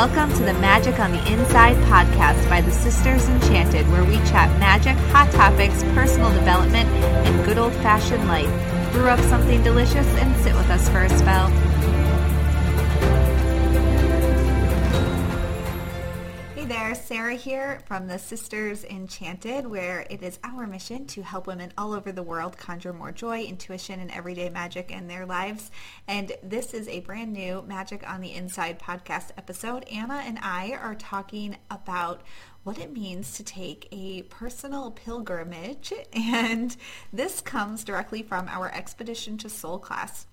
Welcome to the Magic on the Inside podcast by the Sisters Enchanted, where we chat magic, hot topics, personal development, and good old fashioned life. Brew up something delicious and sit with us for a spell. There, Sarah here from the Sisters Enchanted, where it is our mission to help women all over the world conjure more joy, intuition, and everyday magic in their lives. And this is a brand new Magic on the Inside podcast episode. Anna and I are talking about what it means to take a personal pilgrimage, and this comes directly from our Expedition to Soul class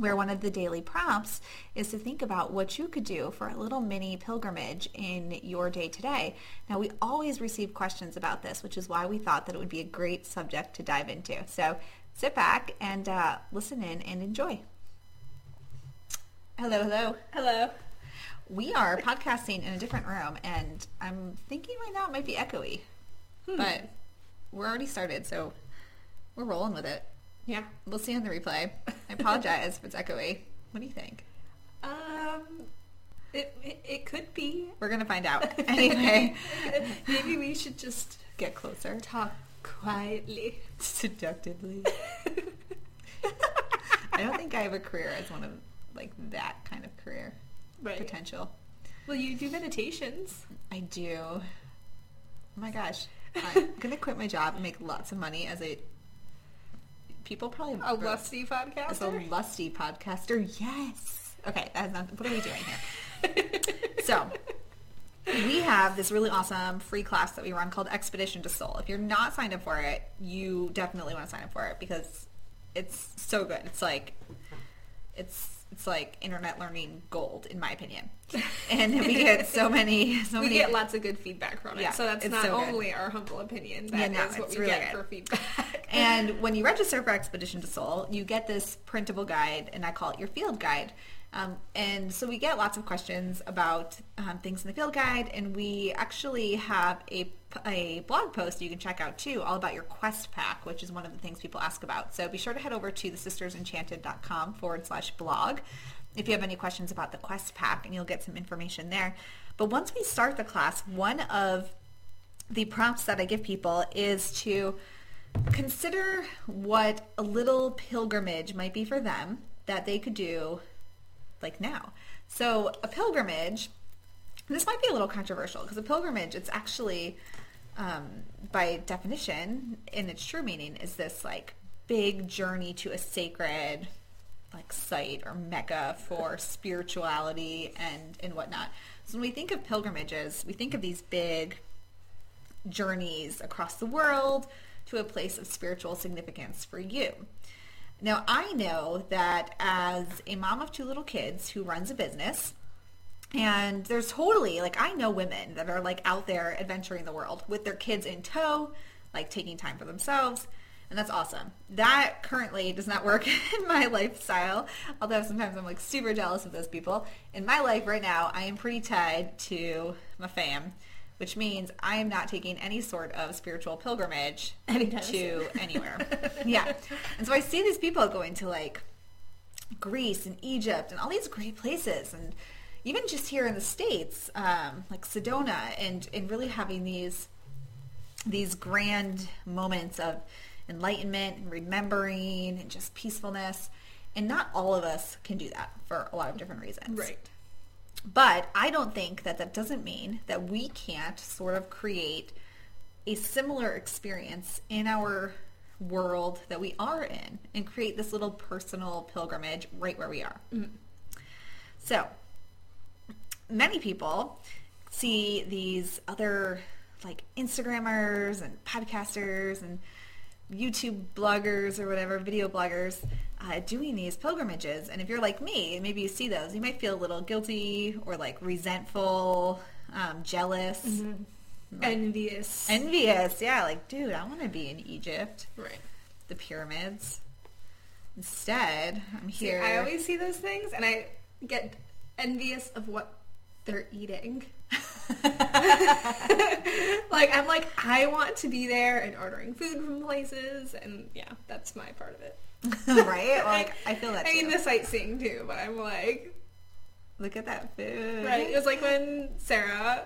where one of the daily prompts is to think about what you could do for a little mini pilgrimage in your day to day. Now, we always receive questions about this, which is why we thought that it would be a great subject to dive into. So sit back and uh, listen in and enjoy. Hello, hello. Hello. We are podcasting in a different room, and I'm thinking right now it might be echoey, but we're already started, so we're rolling with it. Yeah. We'll see on the replay. I apologize if it's echoey. What do you think? Um, it, it, it could be. We're going to find out. Anyway, Maybe we should just get closer. talk quietly. Seductively. I don't think I have a career as one of like that kind of career Right. potential. Well, you do meditations. I do. Oh my gosh. I'm going to quit my job and make lots of money as a people probably A lusty as a lusty podcaster. Yes. Okay, that's not. What are we doing here? so, we have this really awesome free class that we run called Expedition to Soul. If you're not signed up for it, you definitely want to sign up for it because it's so good. It's like it's it's like internet learning gold in my opinion. And we get so many so we many get lots of good feedback from it. Yeah, so that's not so good. only our humble opinion. Yeah, That is no, what we really get good. for feedback. And when you register for Expedition to Soul, you get this printable guide, and I call it your field guide. Um, and so we get lots of questions about um, things in the field guide, and we actually have a, a blog post you can check out too, all about your quest pack, which is one of the things people ask about. So be sure to head over to thesistersenchanted.com forward slash blog if you have any questions about the quest pack, and you'll get some information there. But once we start the class, one of the prompts that I give people is to consider what a little pilgrimage might be for them that they could do like now. So a pilgrimage, this might be a little controversial because a pilgrimage, it's actually, um, by definition, in its true meaning, is this like big journey to a sacred like site or mecca for spirituality and and whatnot. So when we think of pilgrimages, we think of these big journeys across the world to a place of spiritual significance for you. Now, I know that as a mom of two little kids who runs a business, and there's totally, like, I know women that are, like, out there adventuring the world with their kids in tow, like, taking time for themselves. And that's awesome. That currently does not work in my lifestyle, although sometimes I'm, like, super jealous of those people. In my life right now, I am pretty tied to my fam, which means I am not taking any sort of spiritual pilgrimage Anytime to anywhere. yeah. And so I see these people going to, like, Greece and Egypt and all these great places and even just here in the States, um, like Sedona and, and really having these these grand moments of enlightenment and remembering and just peacefulness. And not all of us can do that for a lot of different reasons. right. But I don't think that that doesn't mean that we can't sort of create a similar experience in our world that we are in and create this little personal pilgrimage right where we are. Mm. So, many people see these other like Instagrammers and podcasters and YouTube bloggers or whatever, video bloggers, uh, doing these pilgrimages. And if you're like me, maybe you see those, you might feel a little guilty or like resentful, um, jealous, Envious. envious. Yeah, like, dude, I want to be in Egypt, right. the pyramids. Instead, I'm See, here. I always see those things and I get envious of what they're eating. like I'm like I want to be there and ordering food from places and yeah, that's my part of it. right? Like, I feel that I mean the sightseeing too, but I'm like Look at that food. Right. It was like when Sarah,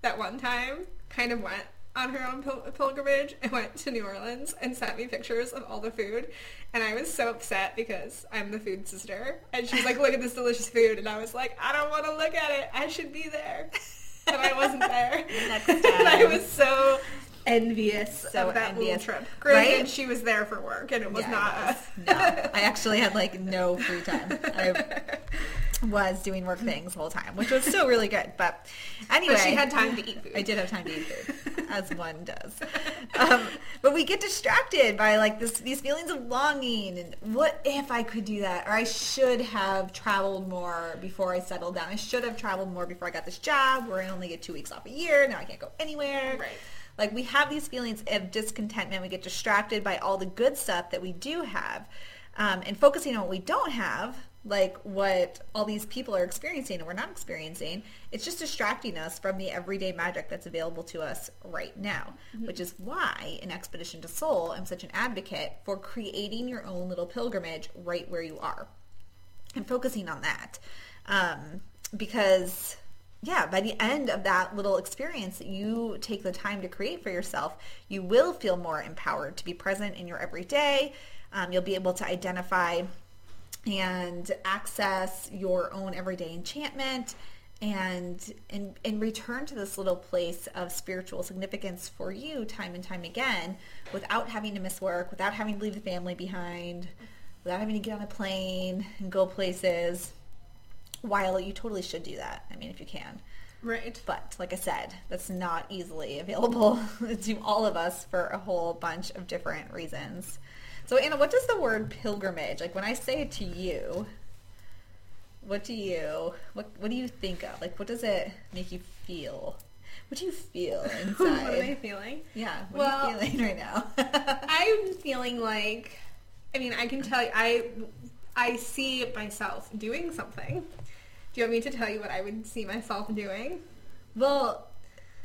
that one time, kind of went on her own pil- pilgrimage and went to New Orleans and sent me pictures of all the food. And I was so upset because I'm the food sister. And she's like, look at this delicious food. And I was like, I don't want to look at it. I should be there. And I wasn't there. Next and I was so envious So of that envious. trip. Granted, Right? she was there for work and it was Yeah, not us. No, I actually had like no free time. I was doing work things the whole time, which was still really good. But anyway, But she had time to eat food. I did have time to eat food, as one does. Um, but we get distracted by like this, these feelings of longing and what if I could do that, or I should have traveled more before I settled down. I should have traveled more before I got this job, where I only get two weeks off a year. Now I can't go anywhere. Right. Like we have these feelings of discontentment. We get distracted by all the good stuff that we do have, um, and focusing on what we don't have, like what all these people are experiencing and we're not experiencing. It's just distracting us from the everyday magic that's available to us right now. Which is why in Expedition to Soul, I'm such an advocate for creating your own little pilgrimage right where you are and focusing on that um, because yeah by the end of that little experience that you take the time to create for yourself. You will feel more empowered to be present in your everyday um, you'll be able to identify and access your own everyday enchantment and, and and return to this little place of spiritual significance for you time and time again without having to miss work without having to leave the family behind without having to get on a plane and go places while you totally should do that i mean if you can Right. but like i said that's not easily available to all of us for a whole bunch of different reasons so anna what does the word pilgrimage like when i say it to you what do you what what do you think of like what does it make you feel what do you feel inside? what am I feeling? yeah what Well, are you feeling right now I'm feeling like, I mean, I can tell you, I, I see myself doing something. Do you want me to tell you what I would see myself doing? well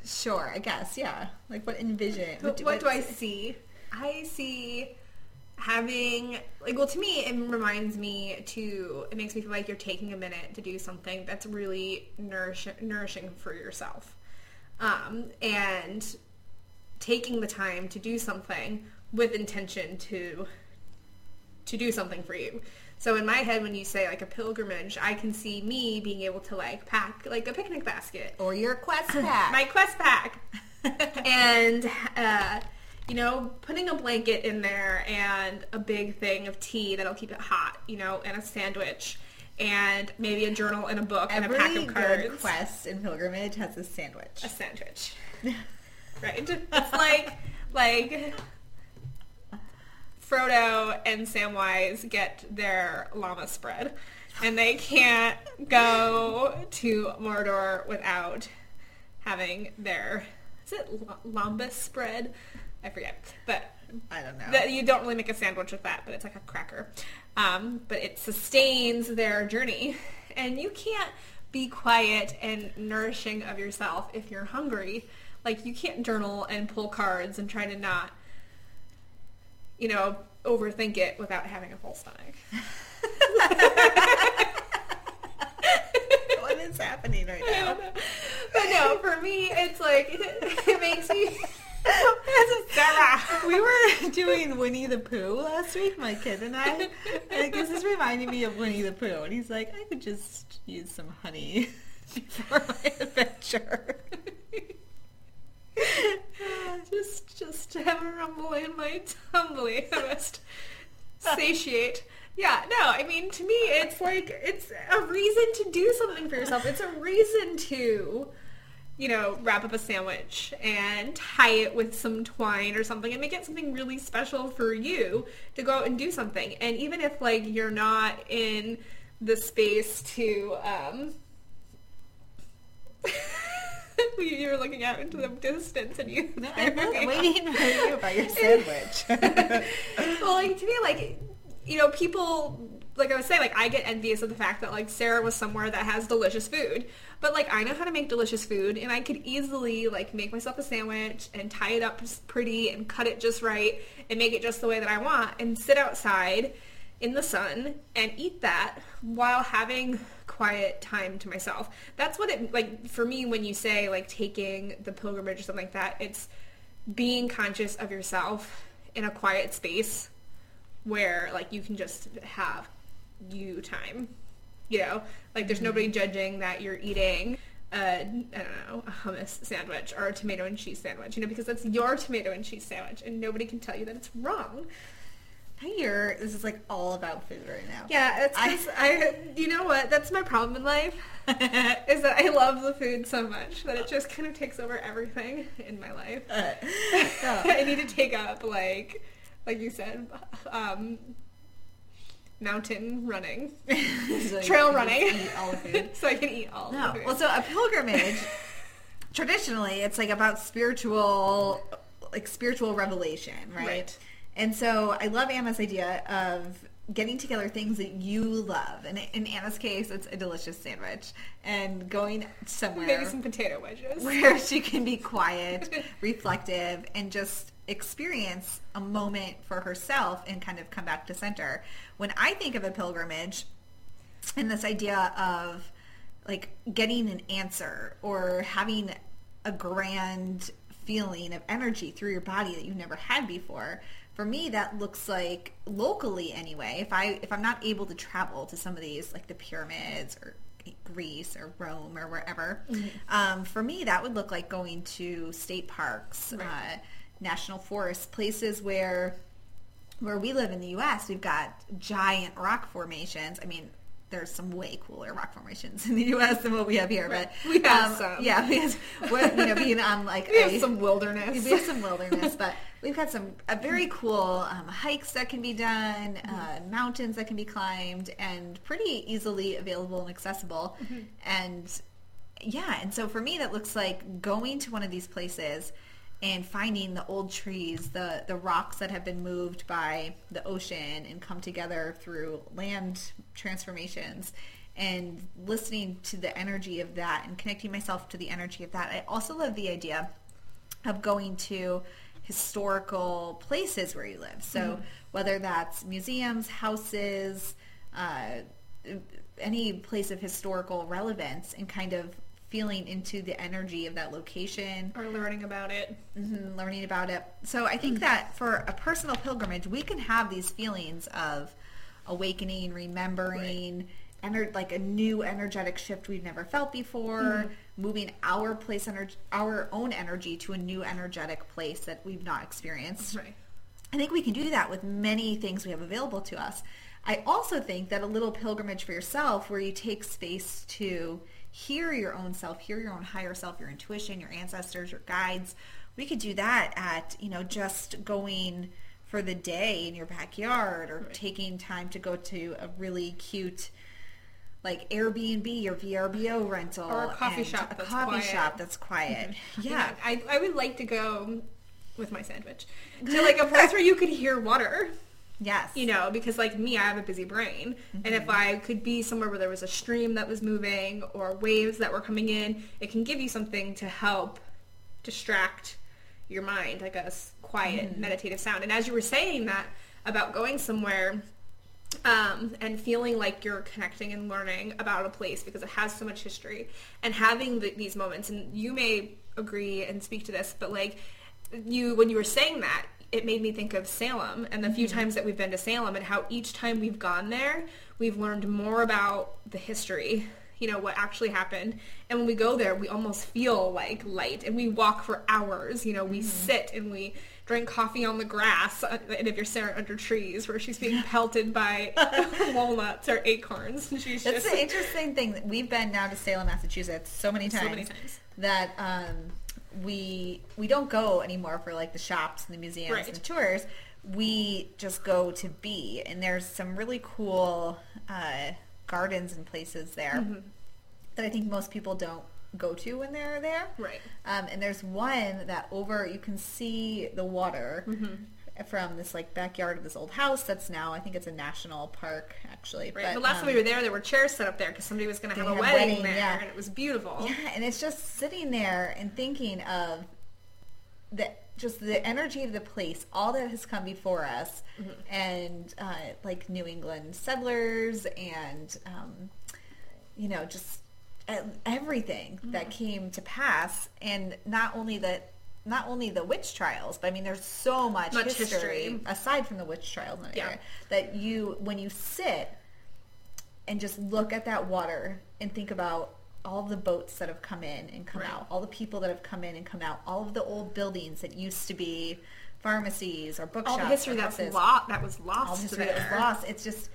sure i guess yeah like what envision What, what do I see? I see having like well to me it reminds me to it makes me feel like you're taking a minute to do something that's really nourish, nourishing for yourself um, and taking the time to do something with intention to to do something for you so in my head when you say like a pilgrimage i can see me being able to like pack like a picnic basket. Or your quest pack. my quest pack. And uh, you know putting a blanket in there and a big thing of tea that'll keep it hot you know and a sandwich and maybe a journal and a book and a pack of cards. good quest and pilgrimage has a sandwich. a sandwich. Right? It's like like Frodo and Samwise get their llama spread and they can't go to Mordor without having their is it Lambus spread? I forget, but I don't know. that you don't really make a sandwich with that, but it's like a cracker. Um, but it sustains their journey, and you can't be quiet and nourishing of yourself if you're hungry. Like you can't journal and pull cards and try to not, you know, overthink it without having a full stomach. what is happening right now? But no, for me, it's like it, makes me. We were doing Winnie the Pooh last week, my kid and I. And this is reminding me of Winnie the Pooh. And he's like, I could just use some honey before my adventure. Just just have a rumble in my tumbly. I must satiate. Yeah, no, I mean to me it's like it's a reason to do something for yourself. It's a reason to you know, wrap up a sandwich and tie it with some twine or something and make it something really special for you to go out and do something. And even if like you're not in the space to um you're looking out into the distance and you No, I'm waiting to hear you about your sandwich. well, like to me, like you know, people like I was saying, like I get envious of the fact that like Sarah was somewhere that has delicious food, but like I know how to make delicious food, and I could easily like make myself a sandwich and tie it up pretty and cut it just right and make it just the way that I want, and sit outside in the sun and eat that while having quiet time to myself. That's what it like for me when you say like taking the pilgrimage or something like that. It's being conscious of yourself in a quiet space where like you can just have you time. You know, like there's nobody mm-hmm. judging that you're eating a, I don't know, a hummus sandwich or a tomato and cheese sandwich, you know, because that's your tomato and cheese sandwich and nobody can tell you that it's wrong. I hear this is like all about food right now. Yeah, it's 'cause I, you know what? That's my problem in life is that I love the food so much that it just kind of takes over everything in my life. Uh, I need to take up like, like you said, um, mountain running, So trail running, eat all the food. so I can eat all No. the food. Well, so a pilgrimage, traditionally, it's like about spiritual, like spiritual revelation, right? Right. And so I love Anna's idea of getting together things that you love. And in Anna's case, it's a delicious sandwich and going somewhere Maybe some potato wedges. where she can be quiet, reflective, and just experience a moment for herself and kind of come back to center. When I think of a pilgrimage and this idea of like getting an answer or having a grand feeling of energy through your body that you've never had before, for me that looks like locally anyway. If I if I'm not able to travel to some of these like the pyramids or Greece or Rome or wherever, um, for me that would look like going to state parks, Right. uh, national forests, places where where we live in the U.S., we've got giant rock formations. I mean, there's some way cooler rock formations in the U.S. than what we have here, but um, We have some. Yeah, because you know, being on like We have some wilderness. we have some wilderness, but we've got some a very cool um, hikes that can be done, uh, mountains that can be climbed, and pretty easily available and accessible. And yeah, and so for me, that looks like going to one of these places and finding the old trees, the the rocks that have been moved by the ocean and come together through land transformations and listening to the energy of that and connecting myself to the energy of that. I also love the idea of going to historical places where you live. So whether that's museums, houses, uh, any place of historical relevance and kind of feeling into the energy of that location, or learning about it. mhm, learning about it. So I think that for a personal pilgrimage, we can have these feelings of awakening, remembering, ener- like a new energetic shift we've never felt before, moving our place, ener- our own energy to a new energetic place that we've not experienced. Right. I think we can do that with many things we have available to us. I also think that a little pilgrimage for yourself where you take space to hear your own self, hear your own higher self, your intuition, your ancestors, your guides. We could do that at, you know, just going for the day in your backyard or taking time to go to a really cute like Airbnb or VRBO rental Or a coffee shop a that's coffee quiet. shop that's quiet. Mm-hmm. Yeah. I, I would like to go with my sandwich to like a place where you could hear water. Yes. you know, because like me, I have a busy brain. And if mm-hmm. I could be somewhere where there was a stream that was moving or waves that were coming in, it can give you something to help distract your mind, like a quiet mm-hmm. meditative sound. And as you were saying that about going somewhere um, and feeling like you're connecting and learning about a place because it has so much history and having the, these moments, and you may agree and speak to this, but like you, when you were saying that, it made me think of Salem and the few times that we've been to Salem and how each time we've gone there, we've learned more about the history, you know, what actually happened. And when we go there, we almost feel like light and we walk for hours, you know, we sit and we drink coffee on the grass. uh, And if you're staring under trees where she's being pelted by walnuts or acorns, and she's That's just the interesting thing. that We've been now to Salem, Massachusetts so many times, So many times. that um, we we don't go anymore for like the shops and the museums Right. and the tours. We just go to be, and there's some really cool uh, gardens and places there Mm-hmm. that I think most people don't go to when they're there. Right. Um, and there's one that over you can see the water Mm-hmm. from this like backyard of this old house that's now I think it's a national park actually. Right. But, the last um, time we were there, there were chairs set up there because somebody was going to have a wedding, wedding, there, yeah. and it was beautiful. Yeah, and it's just sitting there and thinking of the just the energy of the place, all that has come before us, and uh, like New England settlers, and um, you know, just everything that mm-hmm. came to pass, and not only that. Not only the witch trials, but I mean, there's so much, Much history, history. aside from the witch trials Yeah. area that you, when you sit and just look at that water and think about all the boats that have come in and come Right. out, all the people that have come in and come out, all of the old buildings that used to be pharmacies or bookshops. All the history that's lost that was lost all the history there. that was lost. It's just,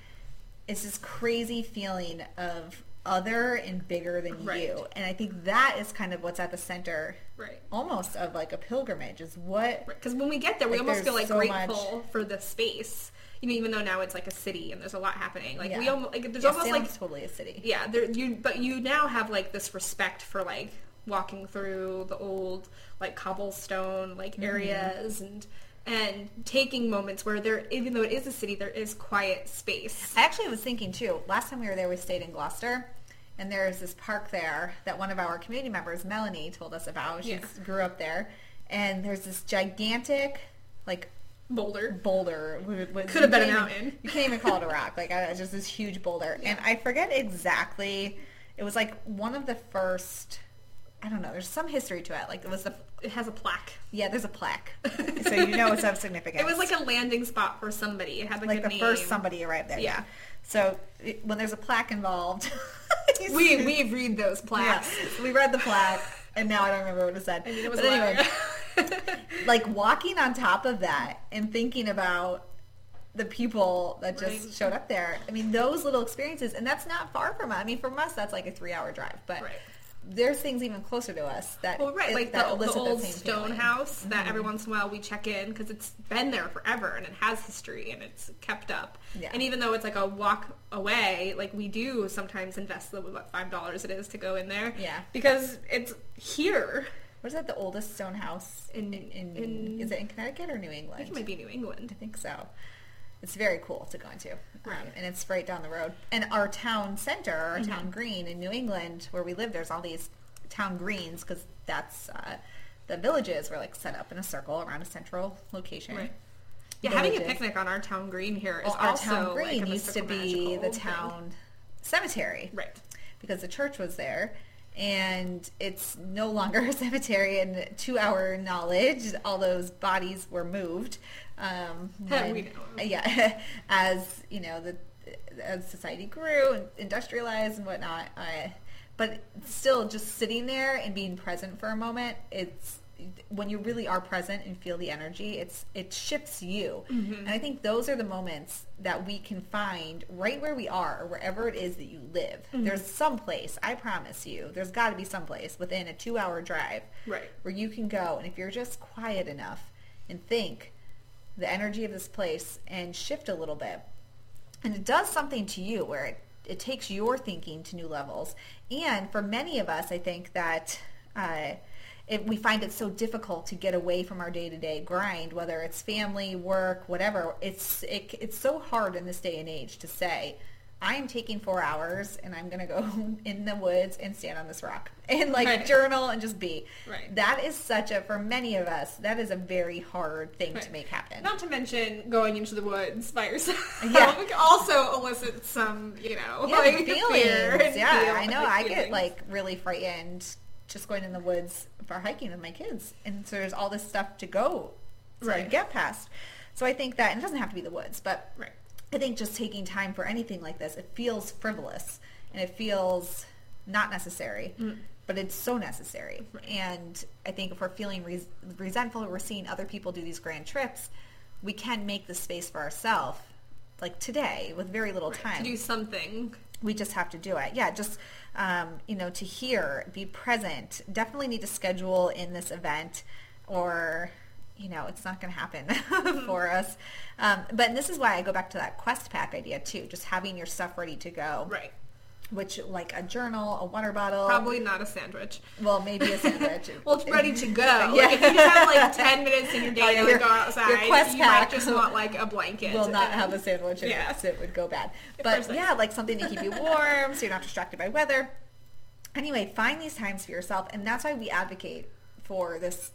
it's this crazy feeling of other and bigger than Right. you, and I think that is kind of what's at the center, Right. almost of like a pilgrimage. Is what Because when we get there, we Like, almost feel like so grateful for the space. You know, even though now it's like a city and there's a lot happening. Like we almost like there's yeah, almost Salem's like totally a city. yeah, there you but you now have like this respect for like walking through the old like cobblestone like Mm-hmm. areas and and taking moments where there even though it is a city there is quiet space. I actually was thinking too. Last time we were there, we stayed in Gloucester, and there's this park there that one of our community members, Melanie, told us about. She Yeah. grew up there, and there's this gigantic, like Boulder. boulder. Could have been a mountain. even- You can't even call it a rock. Like uh, it's just this huge boulder, and I forget exactly. It was like one of the first. I don't know. There's some history to it. Like it was the It has a plaque. yeah. There's a plaque, so you know it's of significance. It was like a landing spot for somebody. It had like, like the name. first somebody arrived there. Yeah. So it, when there's a plaque involved, We we read those yeah, plaques. we read the plaque, and now I don't remember what it said. I mean, it was but anyway, like walking on top of that and thinking about the people that just Right. showed up there. I mean, those little experiences, and that's not far from us. I mean, from us, that's like a three-hour drive, but. Right. There's things even closer to us that Well, right, like that the, the old stone feeling. Mm-hmm. house that every once in a while we check in because it's been there forever and it has history and it's kept up. Yeah. And even though it's like a walk away, like we do sometimes invest the what five dollars it is to go in there. Yeah. Because it's here. What is that? The oldest stone house In- in, in- is it in Connecticut or New England? it might be New England. I think so. It's very cool to go into, um, and it's right down the road. And our town center, our Mm-hmm. town green in New England, where we live, there's all these town greens because that's uh, the villages were like set up in a circle around a central location. Right. Yeah, having a picnic on our town green here is Well, our also town like, green a used to be the thing. town cemetery, Right. because the church was there and it's no longer a cemetery and to our knowledge. All those bodies were moved um, when- we know? yeah as you know the as society grew and industrialized and whatnot uh, but still just sitting there and being present for a moment it's when you really are present and feel the energy it's it shifts you. And i think those are the moments that we can find right where we are or wherever it is that you live. There's some place i promise you there's got to be some place within a two hour drive Right. where you can go. And if you're just quiet enough and think the energy of this place and shift a little bit and it does something to you where it, it takes your thinking to new levels. And for many of us i think that uh, it, we find it so difficult to get away from our day-to-day grind whether it's family work whatever it's it, it's so hard in this day and age to say i'm taking four hours and i'm going to go in the woods and stand on this rock and like Right. journal and just be Right. that is such a for many of us that is a very hard thing to make happen Not to mention going into the woods by yourself. Yeah. also elicits some, you know, yeah, like feelings. Yeah, feel- I know. I get feelings. like really frightened just going in the woods for hiking with my kids, and so there's all this stuff to go to Right. get past. So I think that and it doesn't have to be the woods, but Right. I think just taking time for anything like this, it feels frivolous and it feels not necessary, mm. but it's so necessary. And I think if we're feeling res- resentful or we're seeing other people do these grand trips, we can make the space for ourselves, like today, with very little time to do something. we just have to do it. Yeah, just um, you know, to hear, be present. Definitely need to schedule in this event, or you know, it's not going to happen for us. Um, but this is why I go back to that quest pack idea too. Just having your stuff ready to go, Right. Which like a journal, a water bottle, Probably not a sandwich. well, maybe a sandwich. Well, it's ready to go. Yeah. Like if you have like ten minutes in your day to like, go outside, your quest you pack might just want like a blanket. will not have a sandwich in Yeah. it, it would go bad. But yeah, like something to keep you warm, so you're not distracted by weather. Anyway, find these times for yourself, and that's why we advocate for this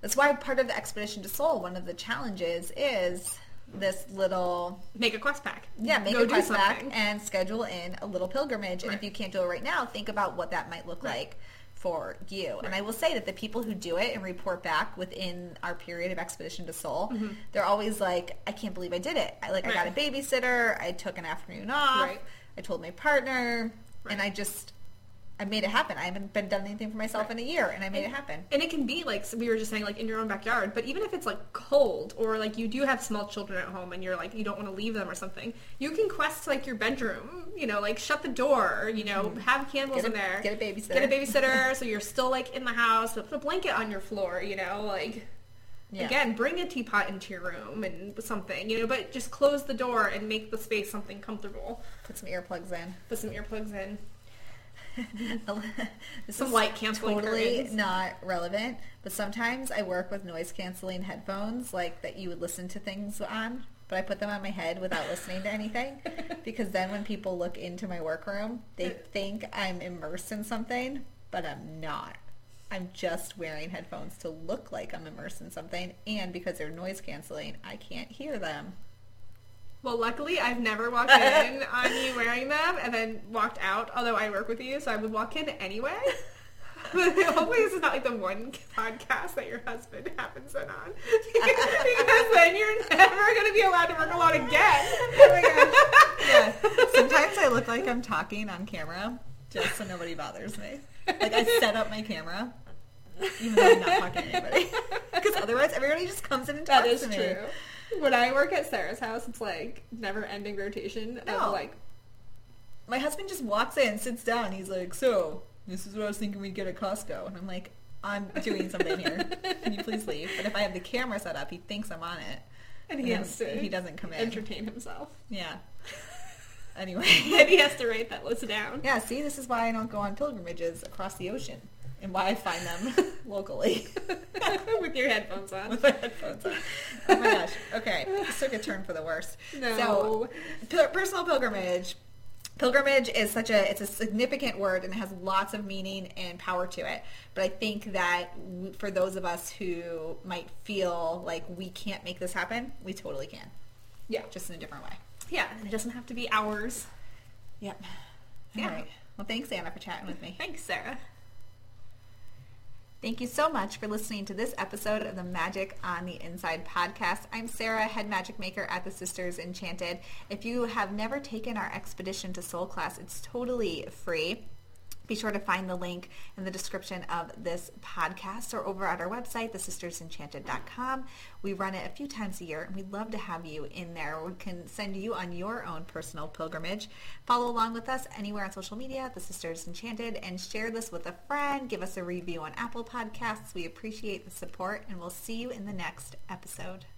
That's why part of the Expedition to Soul, one of the challenges is this little Make a quest pack. yeah, make Go a quest something. and schedule in a little pilgrimage. And if you can't do it right now, think about what that might look Right. like for you. And I will say that the people who do it and report back within our period of Expedition to Soul, they're always like, I can't believe I did it. I like I got a Mm-hmm. Babysitter, I took an afternoon off, Right. I told my partner, and I just I made it happen. I haven't been done anything for myself in a year and I made it happen. And it can be like we were just saying, like in your own backyard. But even if it's like cold or like you do have small children at home and you're like you don't want to leave them or something, you can quest to, like your bedroom. You know, like shut the door. You know, have candles Mm-hmm. A- in there. get a babysitter. Get a babysitter, so you're still like in the house. But put a blanket on your floor. You know, like. Yeah. Again, bring a teapot into your room and something, you know, but just close the door and make the space something comfortable. Put some earplugs in. Put some earplugs in. Some canceling totally curtains. not relevant but sometimes i work with noise canceling headphones like that you would listen to things on but i put them on my head without listening to anything because then when people look into my workroom they uh. think i'm immersed in something but i'm not. I'm just wearing headphones to look like i'm immersed in something and because they're noise canceling i can't hear them Well, luckily, I've never walked in on you wearing them and then walked out. Although I work with you, so I would walk in anyway. But hopefully, this is not like the one podcast that your husband happens in on, because then you're never going to be allowed to work alone again. Oh my gosh. Yeah. Sometimes I look like I'm talking on camera just so nobody bothers me. Like I set up my camera even though I'm not talking to anybody. Because otherwise everybody just comes in and talks to me. true. When I work at Sarah's house, it's like never-ending rotation No. of like My husband just walks in, sits down, he's like, So, this is what I was thinking we'd get at Costco. And I'm like, I'm doing something here. Can you please leave? But if I have the camera set up, he thinks I'm on it. and he then has to he doesn't come in. entertain himself. Yeah. Anyway. and he has to write that list down. Yeah, see, this is why I don't go on pilgrimages across the ocean and why I find them locally with your headphones on. with my headphones on. Oh my gosh. Okay, this took a turn for the worst. No. So, personal pilgrimage. Pilgrimage is such a it's a significant word and it has lots of meaning and power to it. But I think that for those of us who might feel like we can't make this happen, we totally can, Yeah. just in a different way. Yeah, and it doesn't have to be hours. Yep. Yeah. All right. Well, thanks, Anna, for chatting with me. Thanks, Sarah. Thank you so much for listening to this episode of the Magic on the Inside podcast. I'm Sarah, head magic maker at the Sisters Enchanted. If you have never taken our Expedition to Soul class, it's totally free. Be sure to find the link in the description of this podcast or over at our website, thesistersenchanted.com. We run it a few times a year and we'd love to have you in there. We can send you on your own personal pilgrimage. Follow along with us anywhere on social media, The Sisters Enchanted, and share this with a friend. Give us a review on Apple Podcasts. We appreciate the support and we'll see you in the next episode.